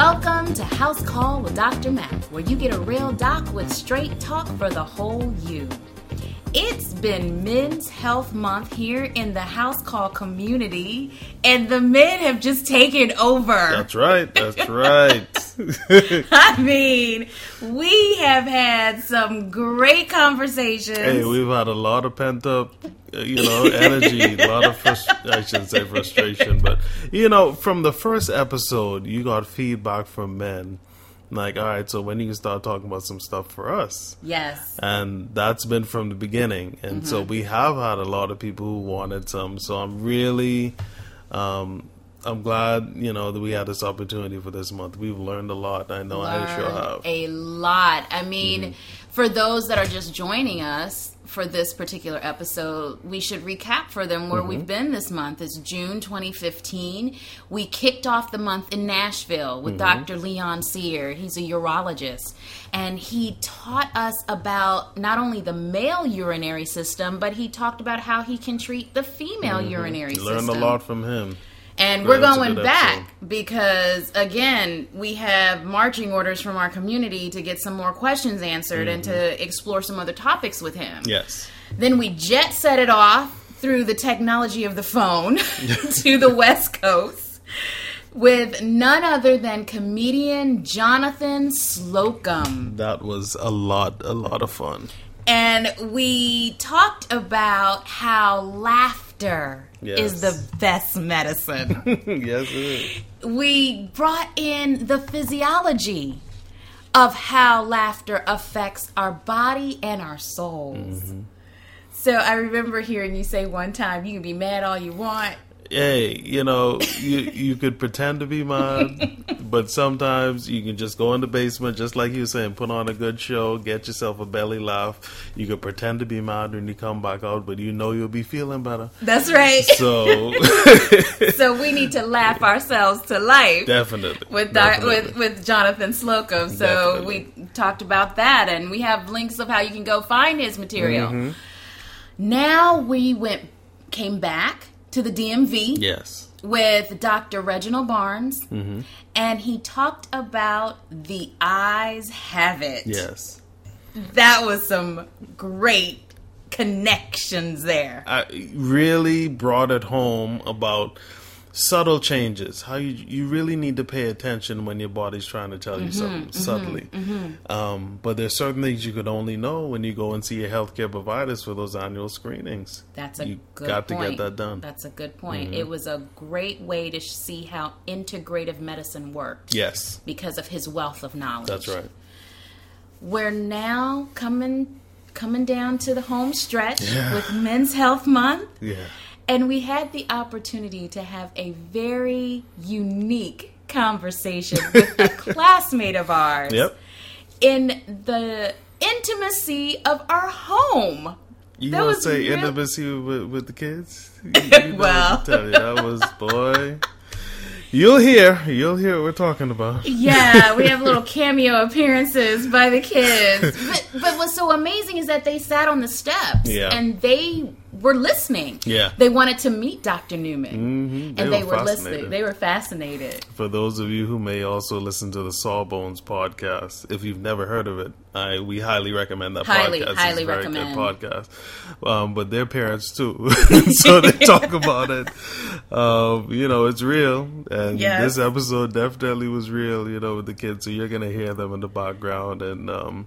Welcome to House Call with Dr. Matt, where you get a real doc with straight talk for the whole you. It's been Men's Health Month here in the House Call community, and the men have just taken over. That's right. That's right. I mean, we have had some great conversations. hey, we've had a lot of pent up, uh, you know, energy, a lot of frust- I shouldn't say frustration, but you know, from the first episode, you got feedback from men. Like, all right, so when you can start talking about some stuff for us? yes. and that's been from the beginning and so we have had a lot of people who wanted some so i'm really um i'm glad you know that we had this opportunity for this month we've learned a lot i know i sure have a lot. I mean, Mm-hmm. for those that are just joining us for this particular episode, we should recap for them where Mm-hmm. we've been this month. It's June 2015. We kicked off the month in Nashville with Mm-hmm. Dr. Leon Seard. He's a urologist. And he taught us about not only the male urinary system, but he talked about how he can treat the female urinary Mm-hmm. learned system. a lot from him And we're that's going back episode. because, again, we have marching orders from our community to get some more questions answered and Mm-hmm. to explore some other topics with him. yes Then we jet set it off through the technology of the phone to the West Coast with none other than comedian Jonathan Slocum. that was a lot a lot of fun And we talked about how laughter Yes. is the best medicine. yes it is. we brought in the physiology of how laughter affects our body and our souls. Mm-hmm. So I remember hearing you say one time, you can be mad all you want. Hey you know you you could pretend to be mad but sometimes you can just go in the basement just like you were saying put on a good show get yourself a belly laugh you could pretend to be mad when you come back out but you know you'll be feeling better That's right. so so we need to laugh ourselves to life. definitely with, definitely. with with Jonathan Slocum. So Definitely. we talked about that, and we have links of how you can go find his material. Mm-hmm. Now we went came back to the DMV yes with Dr. Reginald Barnes, Mm-hmm. and he talked about the eyes have it. yes that was some great connections there. I really brought it home about subtle changes. How you you really need to pay attention when your body's trying to tell you something subtly. Um, but there's certain things you could only know when you go and see your healthcare providers for those annual screenings. That's a you good got point. to get that done. That's a good point. Mm-hmm. It was a great way to see how integrative medicine worked. yes, because of his wealth of knowledge. that's right. We're now coming coming down to the home stretch Yeah. with Men's Health Month, Yeah. And we had the opportunity to have a very unique conversation with a classmate of ours Yep. in the intimacy of our home. You That want to was say real- intimacy with, with the kids? You- you Well. what to tell you. that was boy. You'll hear. You'll hear what we're talking about. Yeah, we have little cameo appearances by the kids. But, but what's so amazing is that they sat on the steps Yeah. and they were listening. Yeah. They wanted to meet Dr. Newman. Mhm, they And they were were, listening. They were fascinated. For those of you who may also listen to the Sawbones podcast, if you've never heard of it, I we highly recommend that Highly, podcast. highly it's recommend. good podcast. Um, but their parents too, so they talk about it. Um, you know, it's real, and Yes. this episode definitely was real. You know, with the kids, so you're gonna hear them in the background, and um,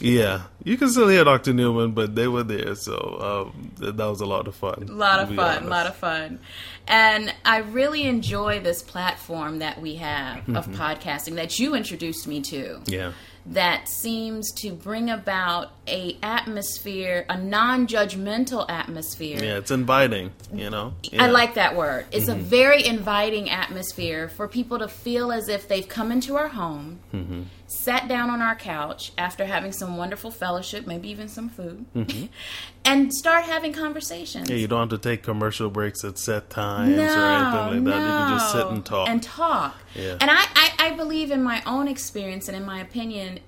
yeah, you can still hear Dr. Newman, but they were there, so um, th- that was a lot of fun. A lot of fun, a lot of fun. And I really enjoy this platform that we have of podcasting that you introduced me to. yeah. that seems to bring about a atmosphere, a non-judgmental atmosphere. Yeah, it's inviting, you know. I Yeah. Mm-hmm. like that word. It's a very inviting atmosphere for people to feel as if they've come into our home, Mm-hmm. sat down on our couch after having some wonderful fellowship, maybe even some food, Mm-hmm. and start having conversations. Yeah, you don't have to take commercial breaks at set times no, or anything like that. You can just sit and talk. And talk. Yeah. And I, I, I believe in my own experience and in my opinion,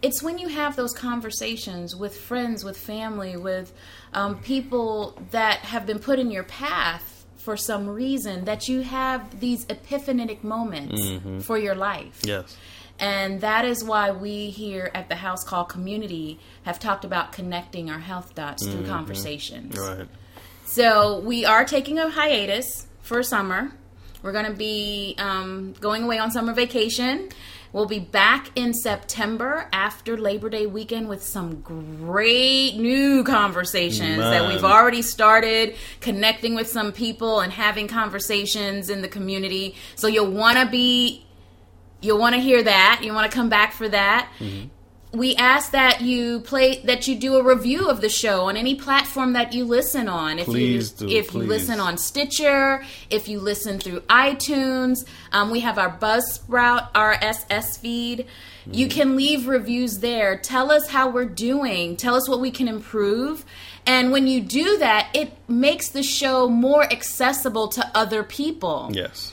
it's when you have those conversations with friends, with family, with um, people that have been put in your path for some reason that you have these epiphanic moments Mm-hmm. for your life. Yes. And that is why we here at the House Call community have talked about connecting our health dots through conversations. Mm-hmm. Right. So we are taking a hiatus for summer. We're going to be um, going away on summer vacation. We'll be back in September after Labor Day weekend with some great new conversations that we've already started connecting with some people and having conversations in the community. So you'll want to be you'll want to hear that. You want to come back for that. We ask that you play that you do a review of the show on any platform that you listen on. If Please you do, if you listen on Stitcher, if you listen through iTunes, um, we have our Buzzsprout RSS feed. You Mm-hmm. can leave reviews there. Tell us how we're doing. Tell us what we can improve. And when you do that, it makes the show more accessible to other people Yes.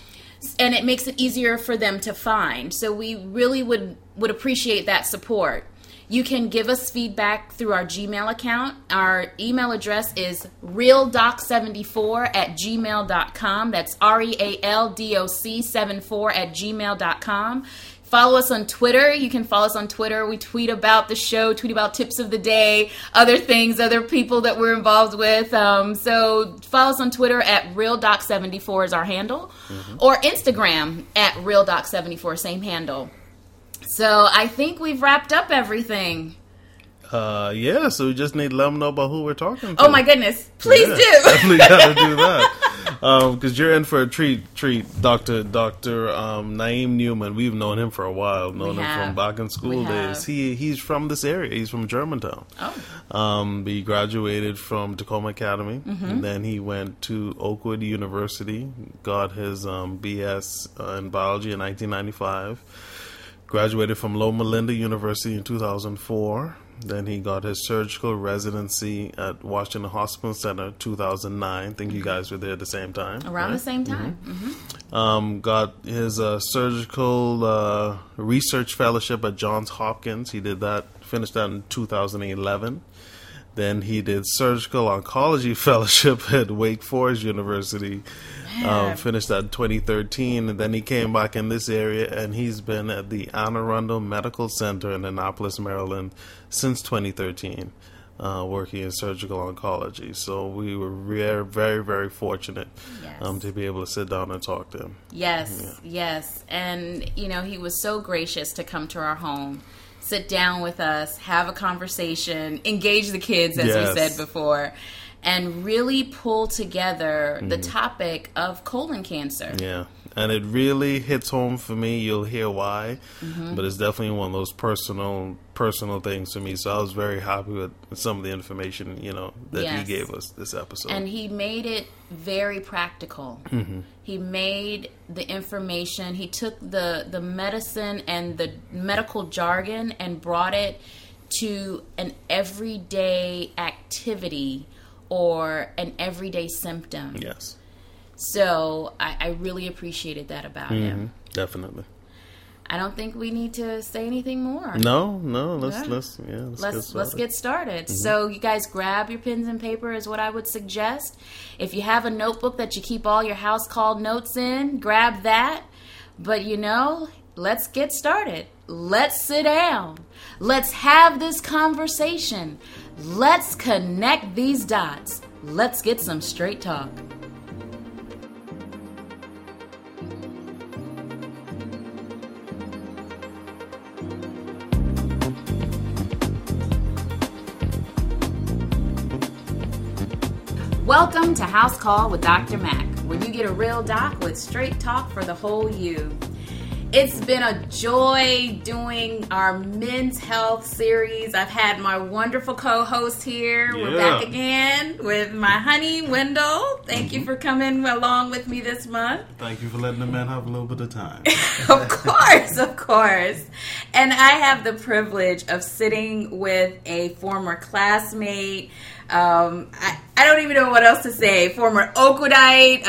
And it makes it easier for them to find. So we really would would appreciate that support. You can give us feedback through our Gmail account. Our email address is realdoc74 at gmail.com. That's R E A L D O C 74 at gmail.com. Follow us on Twitter. You can follow us on Twitter. We tweet about the show, tweet about tips of the day, other things, other people that we're involved with. Um, so follow us on Twitter at RealDoc74 is our handle, or Instagram at RealDoc74, same handle. So I think we've wrapped up everything. Uh, yeah. So we just need to let them know about who we're talking to. Oh my goodness! Please Yeah, do. Definitely got to do that. Because you're in for a treat, treat, Doctor Doctor um, Naeem Newman. We've known him for a while. Known him from back in school days. He he's from this area. He's from Germantown. Oh. Um, he graduated from Takoma Academy, Mm-hmm. and then he went to Oakwood University. Got his um, BS uh, in biology in 1995. Graduated from Loma Linda University in 2004. Then he got his surgical residency at Washington Hospital Center 2009. I think you guys were there at the same time. Around right? the same time. hmm Um, got his uh, surgical uh, research fellowship at Johns Hopkins. He did that, finished that in 2011. Then he did surgical oncology fellowship at Wake Forest University. Um, finished that in 2013, and then he came back in this area, and he's been at the Anne Arundel Medical Center in Annapolis, Maryland, since 2013, uh, working in surgical oncology. So we were very, very, very fortunate Yes. um, to be able to sit down and talk to him. Yes, yes. And, you know, he was so gracious to come to our home, sit down with us, have a conversation, engage the kids, as Yes. we said before, and really pull together the topic of colon cancer. Yeah, and it really hits home for me. You'll hear why, Mm-hmm. but it's definitely one of those personal personal things for me. So I was very happy with some of the information you know that Yes. he gave us this episode. And he made it very practical. Mm-hmm. He made the information, he took the, the medicine and the medical jargon and brought it to an everyday activity or an everyday symptom. yes, So I, I really appreciated that about mm-hmm. him. definitely. I don't think we need to say anything more. No, no. Let's Yeah. let's yeah. Let's, let's get let's started. get started. So you guys grab your pens and paper is what I would suggest. If you have a notebook that you keep all your house call notes in, grab that. But you know, let's get started. Let's sit down. Let's have this conversation. Let's connect these dots. Let's get some straight talk. Welcome to House Call with Dr. Mac, where you get a real doc with straight talk for the whole you. It's been a joy doing our men's health series. I've had my wonderful co host here. We're back again with my honey, Wendell. Thank you mm-hmm. for coming along with me this month. Thank you for letting the men have a little bit of time. of course, of course. And I have the privilege of sitting with a former classmate. Um, I, I don't even know what else to say. Former Oakwoodite,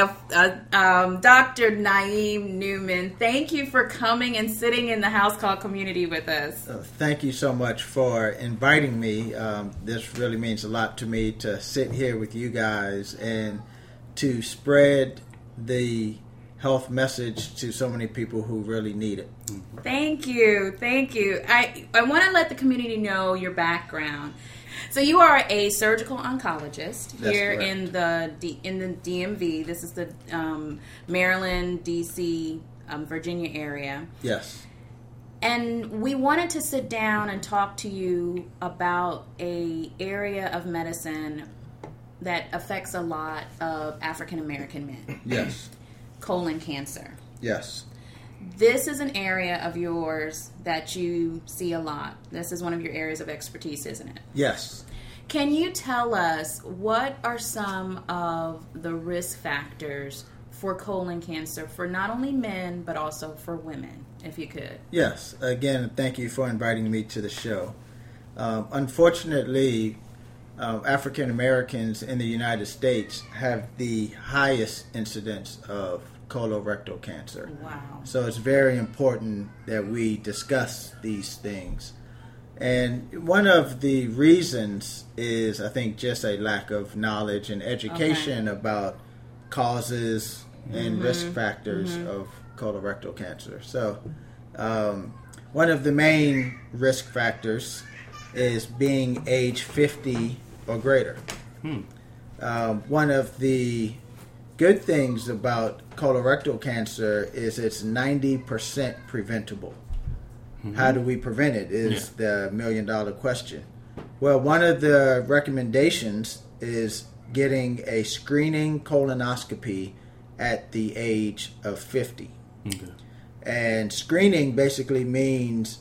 um, Dr. Naeem Newman. Thank you for coming and sitting in the house call community with us. Uh, Thank you so much for inviting me. Um, this really means a lot to me to sit here with you guys and to spread the health message to so many people who really need it. Thank you, thank you. I I want to let the community know your background. So you are a surgical oncologist That's here correct. in the D, in the DMV. This is the um, Maryland, DC, um, Virginia area. Yes. and we wanted to sit down and talk to you about a area of medicine that affects a lot of African American men Yes. colon cancer Yes. This is an area of yours that you see a lot this is one of your areas of expertise isn't it Yes. can you tell us what are some of the risk factors for colon cancer for not only men but also for women if you could Yes. Again, thank you for inviting me to the show. Um, unfortunately, um, African Americans in the United States have the highest incidence of colorectal cancer. wow So it's very important that we discuss these things. And one of the reasons is, I think, just a lack of knowledge and education about causes and risk factors of colorectal cancer. So, um, one of the main risk factors is being age 50 or greater. Um, one of the good things about colorectal cancer is it's 90% preventable. How do we prevent it? Is the million dollar question. Well, one of the recommendations is getting a screening colonoscopy at the age of 50. Okay. And screening basically means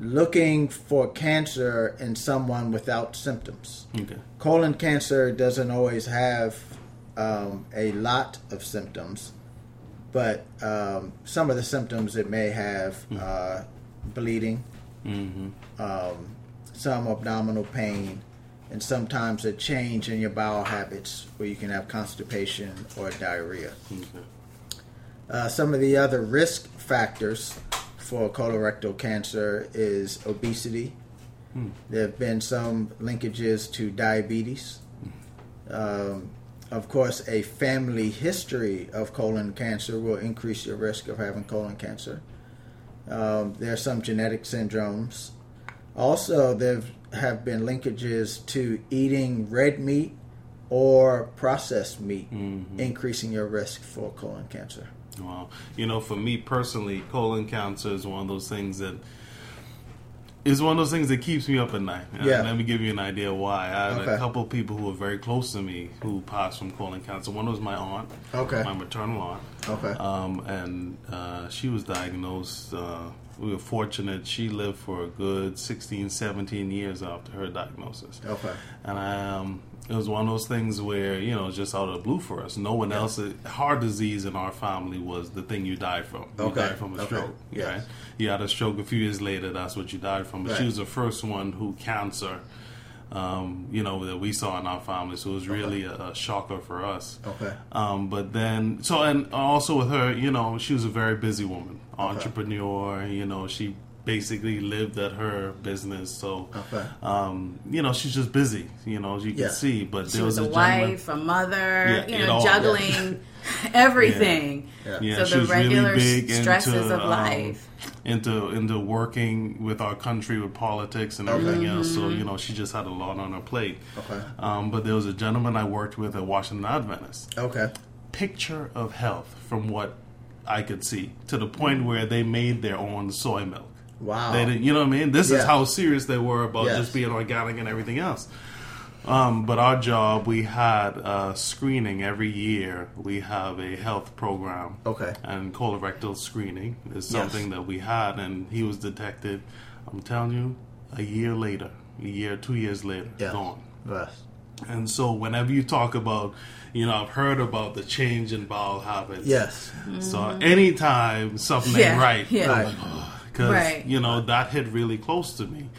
looking for cancer in someone without symptoms Okay. colon cancer doesn't always have um, a lot of symptoms, but um, some of the symptoms it may have uh, bleeding, Mm-hmm. um, some abdominal pain, and sometimes a change in your bowel habits where you can have constipation or diarrhea. Okay. Uh, some of the other risk factors for colorectal cancer is obesity. There have been some linkages to diabetes. Um, of course, a family history of colon cancer will increase your risk of having colon cancer. Um, there are some genetic syndromes. Also, there have been linkages to eating red meat or processed meat, increasing your risk for colon cancer. Well, you know, for me personally, colon cancer is one of those things that is one of those things that keeps me up at night. Yeah. Let me give you an idea why. I had Okay. a couple of people who were very close to me who passed from colon cancer. One was my aunt, Okay. my maternal aunt. Okay. Um, and uh, she was diagnosed. Uh, we were fortunate. She lived for a good 16, 17 years after her diagnosis. Okay. And I, um, it was one of those things where, you know, just out of the blue for us. No one else, heart disease in our family was the thing you died from. You Okay. died from a Okay. stroke. Yes. Right? You had a stroke a few years later, that's what you died from. But she was the first one who cancer, um, you know, that we saw in our family. So it was really a, a shocker for us. Okay. Um, but then, so and also with her, you know, she was a very busy woman, entrepreneur. You know, she basically lived at her business. So, Okay. um, you know, she's just busy. You know, as you can see. But She there was, was, a, gentleman- wife, a mother, Yeah, you know, all. juggling everything. Yeah. Yeah, so the regular really big stresses into, of um, life. into into working with our country with politics and everything else. So you know, she just had a lot on her plate. Okay. Um, but there was a gentleman I worked with at Washington Adventist. Okay. picture of health from what I could see to the point where they made their own soy milk. Wow. They didn't, you know what I mean? This is how serious they were about Yes. just being organic and everything else. Um, but our job, we had a screening every year. We have a health program. Okay. And colorectal screening is Yes. something that we had, and he was detected, I'm telling you, a year later, a year, two years later, Yes. gone. Yes. And so, whenever you talk about, you know, I've heard about the change in bowel habits. Yes. So anytime something Yeah, ain't right, yeah. Right. because Right. you know that hit really close to me.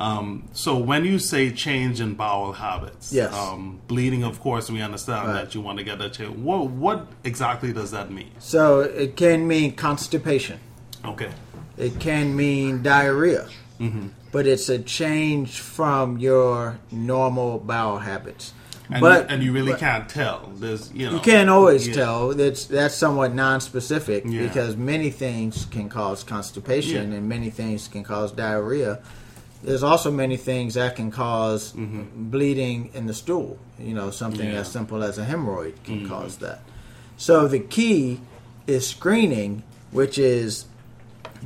Um, so when you say change in bowel habits, Yes. um, bleeding, of course, we understand Right. that you want to get that change. What what exactly does that mean? So it can mean constipation. Okay, It can mean diarrhea. But it's a change from your normal bowel habits. and But- you, and you really but- can't tell. There's you know You can't always yeah. tell. That's that's somewhat non-specific Yeah. because many things can cause constipation Yeah. and many things can cause diarrhea. There's also many things that can cause bleeding in the stool. You know, something Mm-hmm. Yeah. as simple as a hemorrhoid can cause that. So the key is screening, which is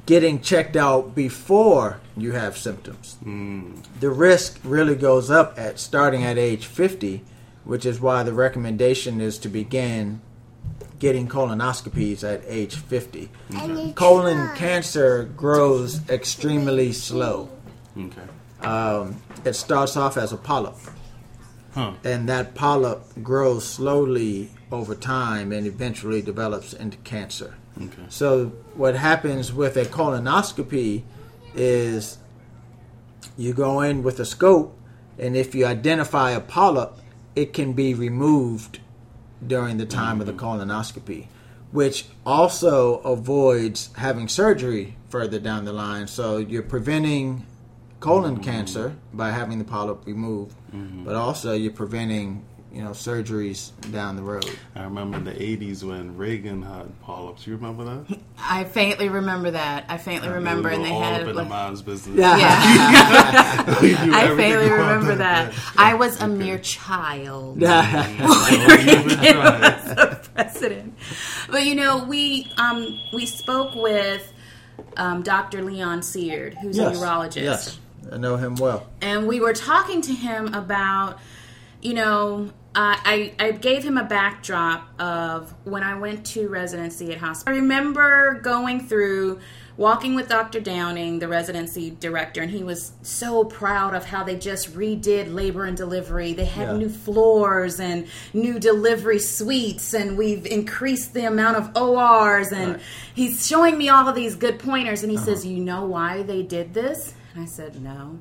getting checked out before you have symptoms. The risk really goes up at starting at age 50, which is why the recommendation is to begin getting colonoscopies at age 50. Colon cancer grows extremely slow. Okay. Um, it starts off as a polyp, Huh. and that polyp grows slowly over time and eventually develops into cancer. Okay. So what happens with a colonoscopy is you go in with a scope, and if you identify a polyp, it can be removed during the time of the colonoscopy, which also avoids having surgery further down the line. So you're preventing colon cancer by having the polyp removed, but also you're preventing you know surgeries down the road. I remember in the '80s when Reagan had polyps. You remember that? I faintly remember that. I faintly remember, and they all had up in like, the man's business. Yeah. yeah. I faintly remember that. I was a mere child. President. But you know, we um, we spoke with um, Dr. Leon Seard, who's a urologist. Yes, I know him well. and we were talking to him about, you know, uh, I I gave him a backdrop of when I went to residency at hospital. I remember going through. Walking with Dr. Downing, the residency director, and he was so proud of how they just redid labor and delivery. They had Yeah. new floors and new delivery suites, and we've increased the amount of ORs. And Right. he's showing me all of these good pointers, and he says, "You know why they did this?" I said, "No."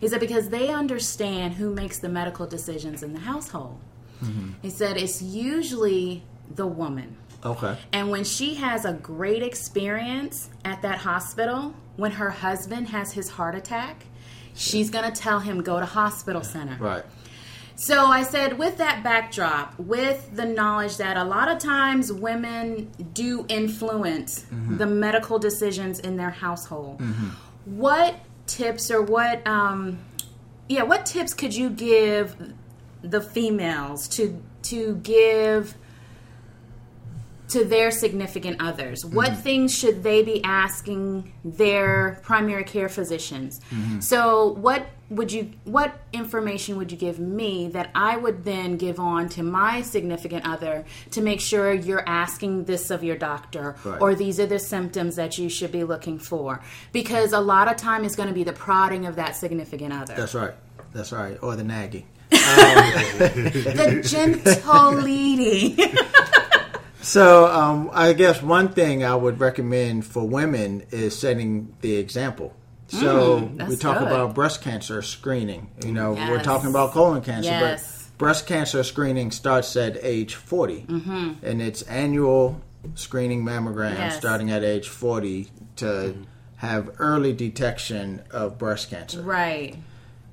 He said, "Because they understand who makes the medical decisions in the household." Mm-hmm. He said, "It's usually the woman." Okay. And when she has a great experience at that hospital, when her husband has his heart attack, she's going to tell him go to hospital center. Right. So I said, with that backdrop, with the knowledge that a lot of times women do influence mm-hmm. the medical decisions in their household, mm-hmm. what tips or what, um, yeah, what tips could you give the females to to give to their significant others? What things should they be asking their primary care physicians? So, what would you what information would you give me that I would then give on to my significant other to make sure you're asking this of your doctor Right. or these are the symptoms that you should be looking for? Because a lot of time is going to be the prodding of that significant other. That's right. That's right. Or the nagging. the gentle leading. So um, I guess one thing I would recommend for women is setting the example. So we Mm, that's talk good. about breast cancer screening. You know, we're talking about colon cancer, Yes. but breast cancer screening starts at age 40. Mm-hmm. And it's annual screening mammogram Yes. starting at age 40 to have early detection of breast cancer. right.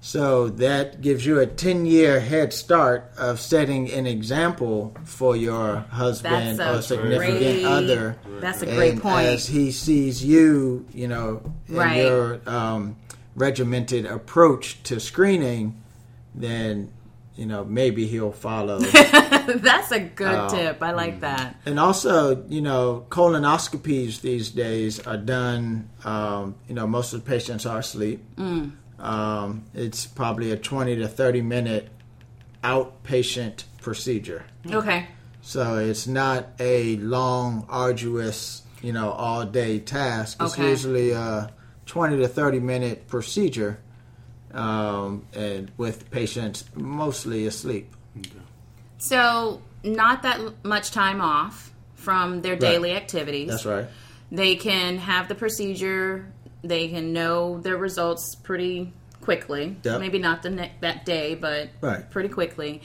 So that gives you a 10 year head start of setting an example for your husband or significant great- other. that's a great And point. As he sees you, you know, in Right. your um, regimented approach to screening, then, you know, maybe he'll follow. That's a good Oh. tip. I like that. And also, you know, colonoscopies these days are done. Um, you know, most of the patients are asleep. Um, it's probably a twenty to thirty minute outpatient procedure, Okay. so it's not a long, arduous, you know, all day task. It's Okay. usually a twenty to thirty minute procedure, um, and with patients mostly asleep. Okay. So, not that much time off from their daily activities. That's right. They can have the procedure. They can know their results pretty quickly. Yep. Maybe not the ne- that day, but Right. pretty quickly.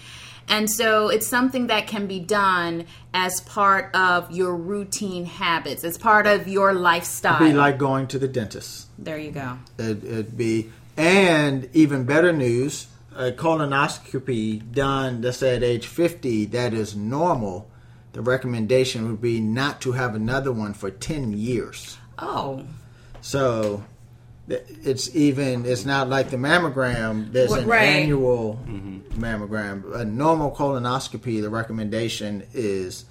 And so it's something that can be done as part of your routine habits. It's part of your lifestyle. Be like going to the dentist. there you go. It, it'd be, and even better news. a colonoscopy done, let's say at age 50, that is normal, the recommendation would be not to have another one for 10 years. Oh, So it's even, it's not like the mammogram, there's an right. annual mammogram. A normal colonoscopy, the recommendation is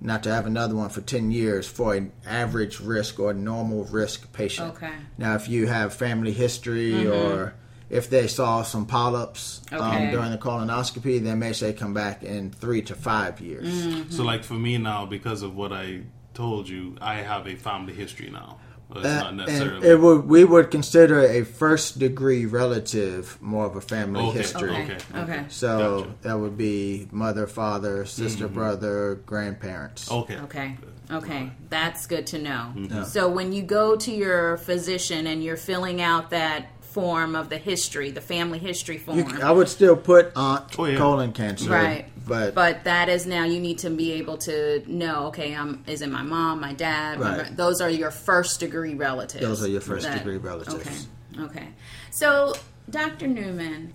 not to have another one for 10 years for an average risk or normal risk patient. Okay. Now, if you have family history or if they saw some polyps Okay. um, during the colonoscopy, they may say come back in three to five years. Mm. So, like for me now, because of what I told you, I have a family history now. Well, Uh, and it would, we would consider a first degree relative more of a family Okay. history. okay, Okay. okay, So Gotcha. that would be mother, father, sister, Mm-hmm. brother, grandparents. okay. okay, okay. That's good to know. Mm-hmm. So when you go to your physician and you're filling out that form of the history, the family history form, You, I would still put aunt Oh, yeah. colon cancer, Right. But, but that is now you need to be able to know. Okay, I'm is it my mom, my dad? Right. bro- those are your first degree relatives. Those are your first degree relatives. Okay, okay. So, Dr. Newman,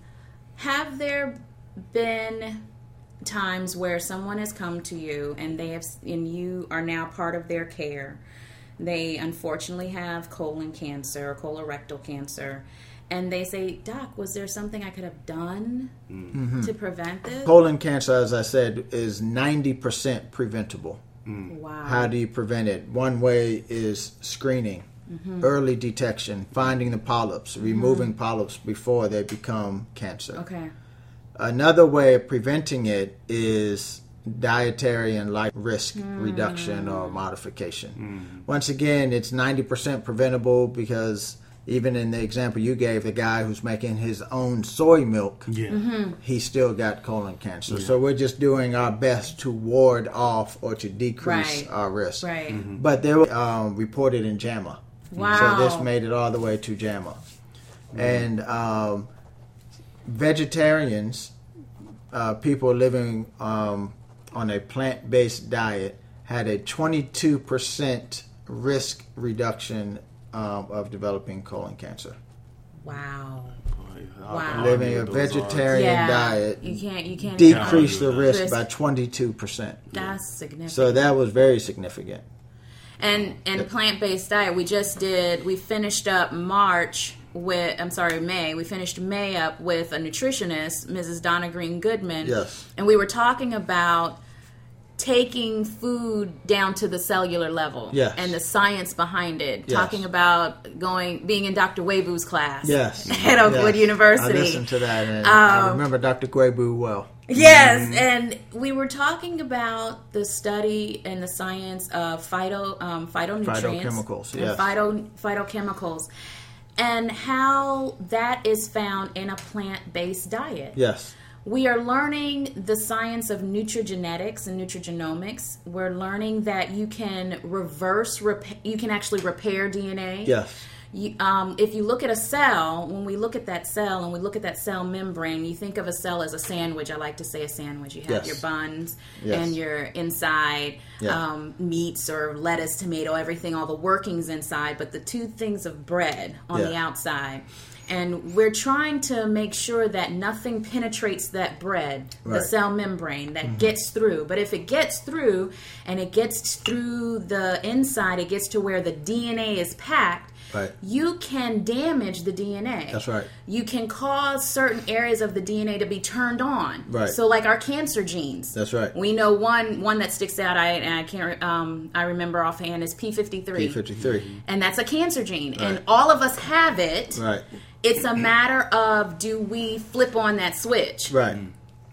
have there been times where someone has come to you and they have and you are now part of their care? They unfortunately have colon cancer or colorectal cancer. And they say, Doc, was there something I could have done Mm-hmm. to prevent this? colon cancer, as I said, is ninety percent preventable. Wow. How do you prevent it? One way is screening, Mm-hmm. early detection, finding the polyps, removing polyps before they become cancer. okay. Another way of preventing it is dietary and life risk Hmm. reduction or modification. Once again, it's 90% preventable because even in the example you gave, the guy who's making his own soy milk, Yeah. Mm-hmm. he still got colon cancer. So we're just doing our best to ward off or to decrease Right. our risk. Right. But they were um, reported in JAMA. Wow. So this made it all the way to JAMA. And um, vegetarians, uh, people living um, on a plant based diet, had a 22% risk reduction um, of developing colon cancer. Wow. Wow. Living a of those vegetarian yeah. diet You can't. You can't decreased the risk Risk. by 22%. That's significant. So that was very significant. And and plant based diet. We just did. We finished up March with. I'm sorry, May. We finished May up with a nutritionist, Mrs. Donna Green Goodman. Yes. And we were talking about taking food down to the cellular level. Yes. And the science behind it. Yes. Talking about going, being in Dr. Gwebu's class. Yes. At Oakwood Yes. University. I listened to that and I Um, remember Dr. Gwebu well. Yes, and we were talking about the study and the science of phyto um, phytonutrients, Phytochemicals, and yes. phyto phytochemicals, and how that is found in a plant-based diet. Yes. We are learning the science of nutrigenetics and nutrigenomics. We're learning that you can reverse, rep- you can actually repair DNA. Yes. You, um, if you look at a cell, when we look at that cell and we look at that cell membrane, you think of a cell as a sandwich. I like to say a sandwich. You have Yes. your buns Yes. and your inside Yeah. um, meats or lettuce, tomato, everything, all the workings inside, but the two things of bread on the outside. And we're trying to make sure that nothing penetrates that bread, the Right. Mm-hmm. cell membrane, that gets through. But if it gets through and it gets through the inside, it gets to where the DNA is packed, Right. you can damage the DNA. That's right. You can cause certain areas of the DNA to be turned on. Right. So, like our cancer genes. That's right. We know one one that sticks out. I and I can't. Um, I remember offhand is P fifty three. P53. And that's a cancer gene, and all of us have it. Right. It's a matter of do we flip on that switch, Right.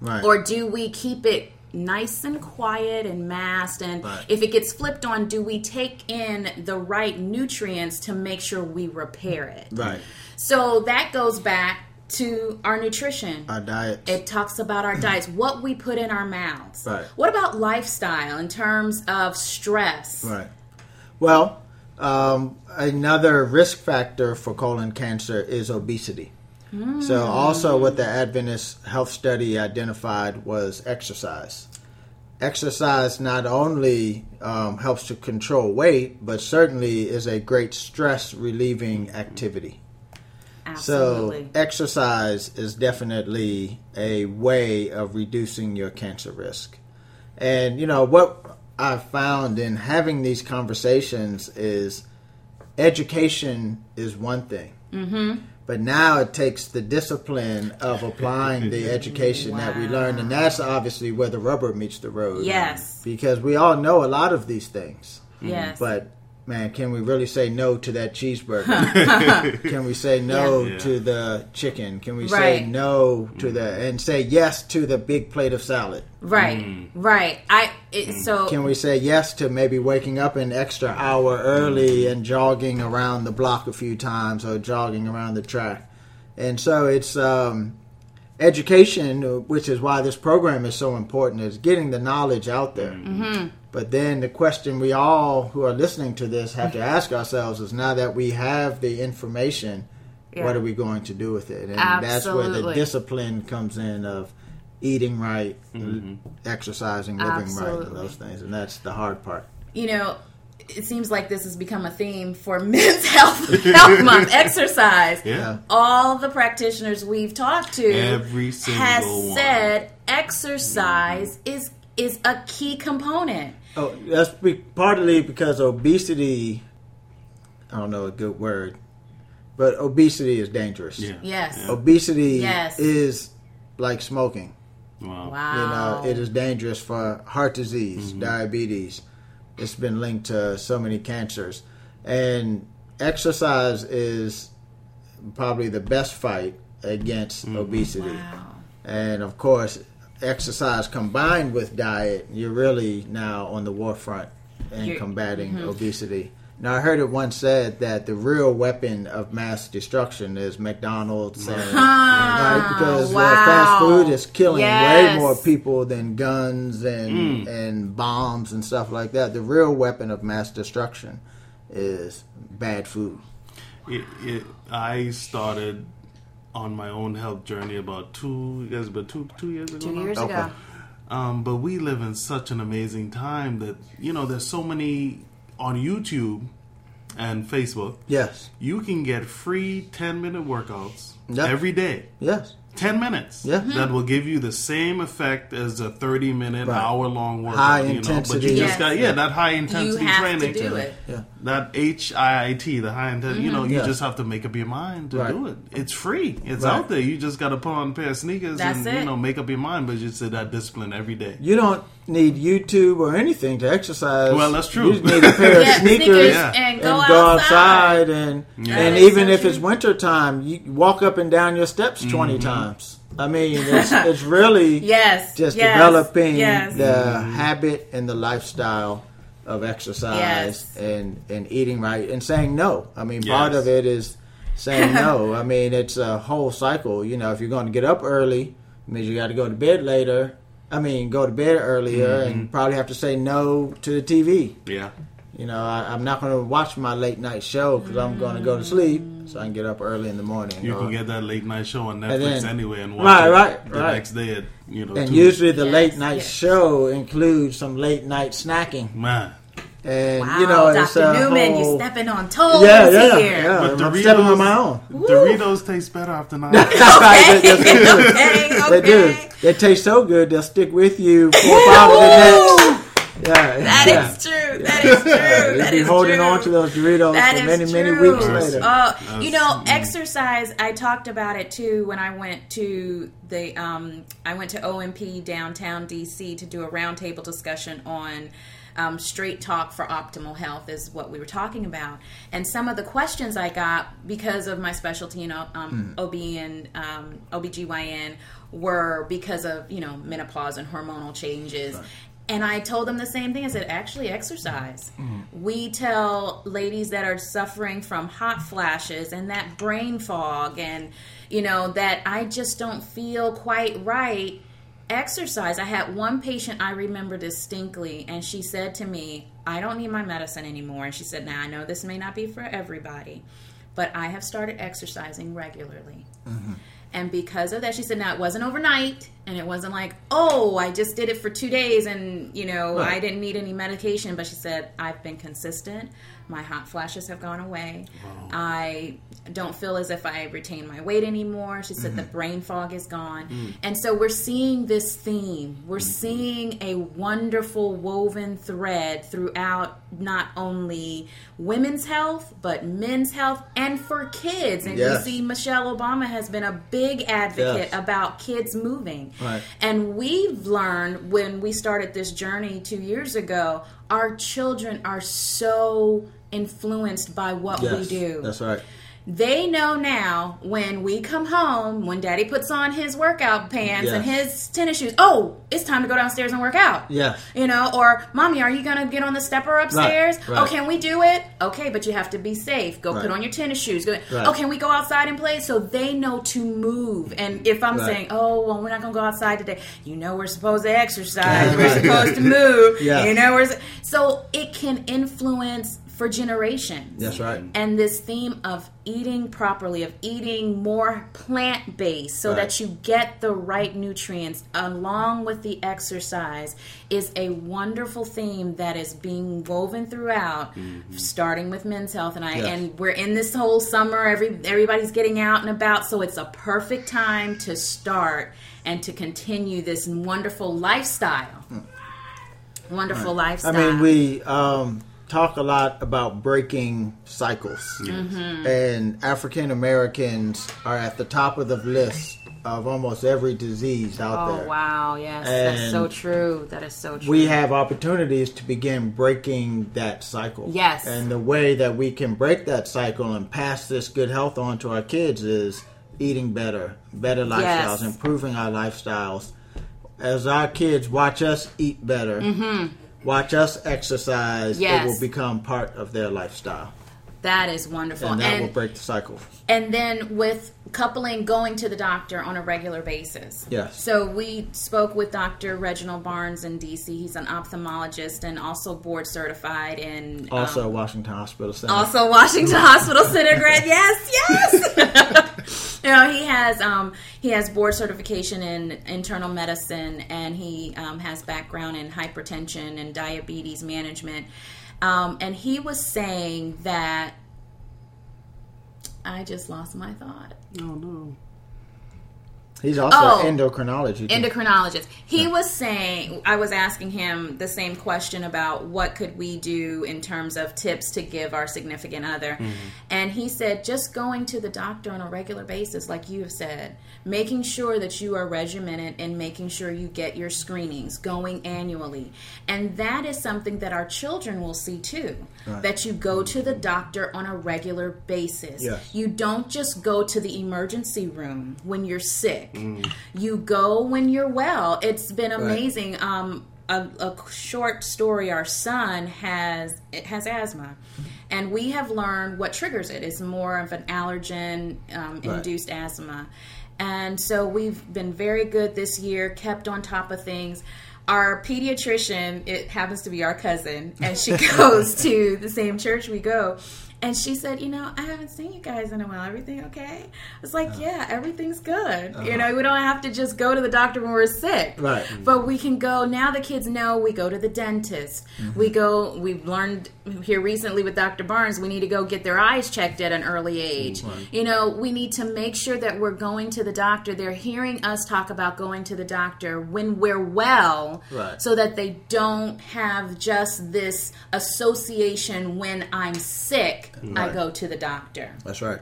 Right. or do we keep it nice and quiet and masked? And Right. if it gets flipped on, do we take in the right nutrients to make sure we repair it? right. So that goes back to our nutrition. Our diet. It talks about our diets, what we put in our mouths. Right. What about lifestyle in terms of stress? Right. Well, um, another risk factor for colon cancer is obesity. So, also, what the Adventist Health Study identified was exercise. Exercise not only um, helps to control weight, but certainly is a great stress relieving activity. Absolutely. So exercise is definitely a way of reducing your cancer risk. And you know what I've found in having these conversations is education is one thing. Mm-hmm. But now it takes the discipline of applying the education that we learned, and that's obviously where the rubber meets the road. Yes. Because we all know a lot of these things. Yes. But man, can we really say no to that cheeseburger? can we say no Yeah. to the chicken? Can we say no to the mm. and say yes to the big plate of salad? right. Mm. Right. I it, mm. so Can we say yes to maybe waking up an extra hour early and jogging around the block a few times or jogging around the track? And so it's um, education, which is why this program is so important, is getting the knowledge out there. Mm-hmm. But then the question we all who are listening to this have to ask ourselves is now that we have the information, Yeah. what are we going to do with it? And that's where the discipline comes in of eating right, Mm-hmm. exercising, living right, Absolutely. and those things. And that's the hard part. you know, it seems like this has become a theme for Men's Health Health Month. Exercise. Yeah. All the practitioners we've talked to Every single has one. said exercise mm-hmm. is is a key component. Oh, that's be- partly because obesity. I don't know a good word, but obesity is dangerous. Yeah. Yes. Yeah. Obesity Yes. is like smoking. Wow. Wow. You know, it is dangerous for heart disease, mm-hmm. diabetes. It's been linked to so many cancers. And exercise is probably the best fight against mm. obesity. Wow. And of course, exercise combined with diet, you're really now on the warfront in You're- combating mm-hmm. obesity. Now, I heard it once said that the real weapon of mass destruction is McDonald's, and, right, because uh, wow. fast food is killing Yes. way more people than guns and and bombs and stuff like that. The real weapon of mass destruction is bad food. It, it, I started on my own health journey about two years, but two two years ago. Two now? years Okay. ago. Um, but we live in such an amazing time that you know there's so many on YouTube and Facebook. Yes, You can get free 10 minute workouts Yeah. every day. yes, 10 minutes. Yeah. Mm-hmm. That will give you the same effect as a 30 minute, Right. hour long workout. High you know, intensity. But you just got, yeah, that high You intensity have training. to do it. yeah. That HIIT, the high intensity, you know, you Yeah. just have to make up your mind to Right. do it. It's free. It's Right. out there. You just got to put on a pair of sneakers That's and, it. you know, make up your mind, but you say that discipline every day. You don't need YouTube or anything to exercise. Well, that's true. You need a pair of Yeah, sneakers, sneakers Yeah. and and go outside. outside, and Yeah. and even so if true. it's winter time, you walk up and down your steps 20 Mm-hmm. times. I mean, it's, it's really Yes. just yes, developing Yes. the habit and the lifestyle of exercise Yes. and and eating right and saying no. I mean, part of it is saying no. I mean, it's a whole cycle. You know, if you're going to get up early, it means you got to go to bed later. I mean, go to bed earlier Mm-hmm. and probably have to say no to the TV. Yeah. You know, I, I'm not going to watch my late night show because I'm going to go to sleep so I can get up early in the morning. You Or- can get that late night show on Netflix then- anyway and watch Right, it right, the right. next day at, you know, and two- usually the Yes, late night yes. show includes some late night snacking. Man. And Wow, you know, it's Dr. a Newman, whole- you're stepping on toes Yeah, yeah, here. yeah. But I'm stepping on my own. Doritos taste better after nine. Right, yes, yes, they okay, okay. They do. They taste so good, they'll stick with you for five of the next. Yeah, That yeah. is true. That is true. You'll That be is holding true. on to those Doritos That for is many, many true. weeks later. Oh, you know, That's- exercise. I talked about it too when I went to the. Um, I went to OMP downtown DC to do a roundtable discussion on. Um, straight talk for optimal health is what we were talking about, and some of the questions I got because of my specialty, you know, um, OB and um, OBGYN, were because of you know menopause and hormonal changes. And I told them the same thing. I said, actually, exercise. Mm. We tell ladies that are suffering from hot flashes and that brain fog, and you know that I just don't feel quite right. Exercise. I had one patient I remember distinctly, and she said to me, "I don't need my medicine anymore." And she said, "Now I know this may not be for everybody, but I have started exercising regularly." Mm-hmm. And because of that, she said, now it wasn't overnight. And it wasn't like, oh, I just did it for two days and, you know, Right. I didn't need any medication. But she said, I've been consistent. My hot flashes have gone away. I don't feel as if I retain my weight anymore. She said the mm-hmm. brain fog is gone. Mm. And so we're seeing this theme. We're mm-hmm. seeing a wonderful woven thread throughout not only women's health, but men's health and for kids. And Yes. you see, Michelle Obama has been a big advocate Yes. about kids moving. Right. And we've learned when we started this journey two years ago, our children are so influenced by what we do. That's right. They know now when we come home, when daddy puts on his workout pants and his tennis shoes, oh, it's time to go downstairs and work out. Yes. You know, or mommy, are you going to get on the stepper upstairs? right. Oh, can we do it? Okay, but you have to be safe. Go put on your tennis shoes. Go, Right. Oh, can we go outside and play? So they know to move. And if I'm Right. saying, oh, well, we're not going to go outside today, you know, we're supposed to exercise. We're supposed to move. Yeah. You know, we're so it can influence for generations. That's right. And this theme of eating properly, of eating more plant based so Right. that you get the right nutrients along with the exercise is a wonderful theme that is being woven throughout, starting with men's health. And I Yes. and we're in this whole summer, every everybody's getting out and about, so it's a perfect time to start and to continue this wonderful lifestyle. Wonderful I lifestyle. I mean, we um, talk a lot about breaking cycles, Mm-hmm. and African Americans are at the top of the list of almost every disease out Oh there. Oh wow, yes, that's so true. That is so true. We have opportunities to begin breaking that cycle. Yes. And the way that we can break that cycle and pass this good health on to our kids is eating better, better lifestyles, Yes. improving our lifestyles. As our kids watch us eat better, watch us exercise, it Mm-hmm. Will become part of their lifestyle. that is wonderful. And that and, will break the cycle. and then with coupling going to the doctor on a regular basis. Yes. So we spoke with Dr. Reginald Barnes in DC. He's an ophthalmologist and also board certified in um, Also, Washington Hospital Center. also Washington Hospital Center grad. Yes, yes. you know, he has um, he has board certification in internal medicine, and he um, has background in hypertension and diabetes management. Um, and he was saying that I just lost my thought. No, no. He's also Oh. endocrinology. too. endocrinologist. He was saying, I was asking him the same question about what could we do in terms of tips to give our significant other. Mm-hmm. And he said, just going to the doctor on a regular basis, like you have said, making sure that you are regimented and making sure you get your screenings going annually. And that is something that our children will see too. Right. That you go to the doctor on a regular basis. Yes. You don't just go to the emergency room when you're sick. You go when you're well. It's been amazing. Um, a, a short story. Our son has it has asthma, and we have learned what triggers it. It's more of an allergen um, induced asthma, and so we've been very good this year. Kept on top of things. Our pediatrician, it happens to be our cousin, and she goes to the same church we go. And she said, "You know, I haven't seen you guys in a while. Everything okay?" I was like, uh-huh. "Yeah, everything's good. You uh-huh. know, we don't have to just go to the doctor when we're sick, Right. But we can go now. The kids know we go to the dentist. Mm-hmm. We go. We've learned here recently with Dr. Barnes. We need to go get their eyes checked at an early age. You know, we need to make sure that we're going to the doctor. They're hearing us talk about going to the doctor when we're well, Right. so that they don't have just this association when I'm sick, Mm. I Right. go to the doctor. That's right.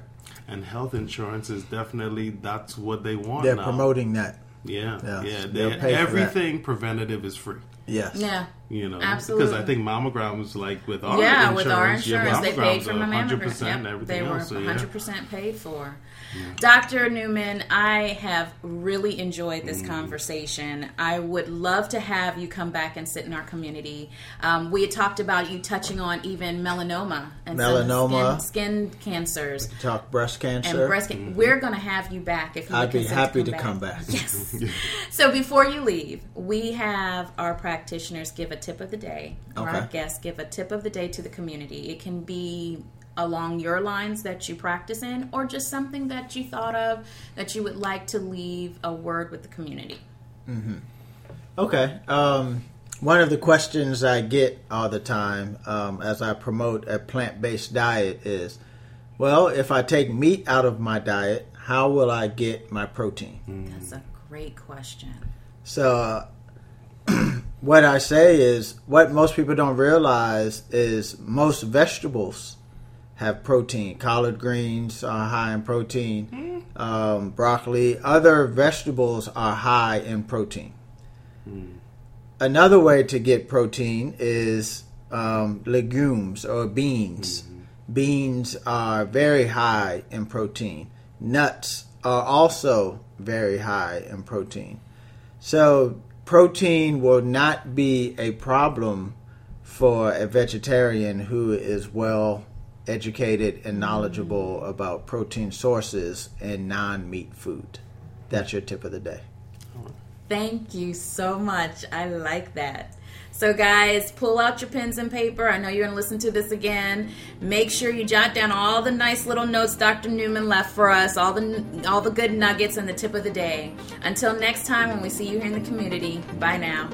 And health insurance is definitely that's what they want. They're now. promoting that. Yeah, Yeah, yeah. they'll pay everything preventative is free. Yes. Yeah. You know, Absolutely. because I think mammograms, like with our yeah, insurance, with our insurance, they paid for my 100% mammogram. Yep, they were else. 100% paid for. Dr. Newman, I have really enjoyed this conversation. I would love to have you come back and sit in our community. Um, we had talked about you touching on even melanoma and Melanoma. skin, skin cancers. Talk breast cancer And breast can- We're going to have you back if you I'd would be happy to to come back. Yes. so before you leave, we have our practitioners give a tip of the day, or our Okay. guests give a tip of the day to the community. It can be along your lines that you practice in, or just something that you thought of that you would like to leave a word with the community. Mm-hmm. Okay. Um, one of the questions I get all the time um, as I promote a plant based diet is well, if I take meat out of my diet, how will I get my protein? That's a great question. So, uh, what I say is what most people don't realize is most vegetables have protein. Collard greens are high in protein. Um, broccoli, other vegetables are high in protein. Another way to get protein is um, legumes or beans. Beans are very high in protein. Nuts are also very high in protein. So, protein will not be a problem for a vegetarian who is well educated and knowledgeable about protein sources and non meat food. That's your tip of the day. Thank you so much. I like that. So, guys, pull out your pens and paper. I know you're going to listen to this again. Make sure you jot down all the nice little notes Dr. Newman left for us, all the all the good nuggets and the tip of the day. Until next time, when we see you here in the community. Bye now.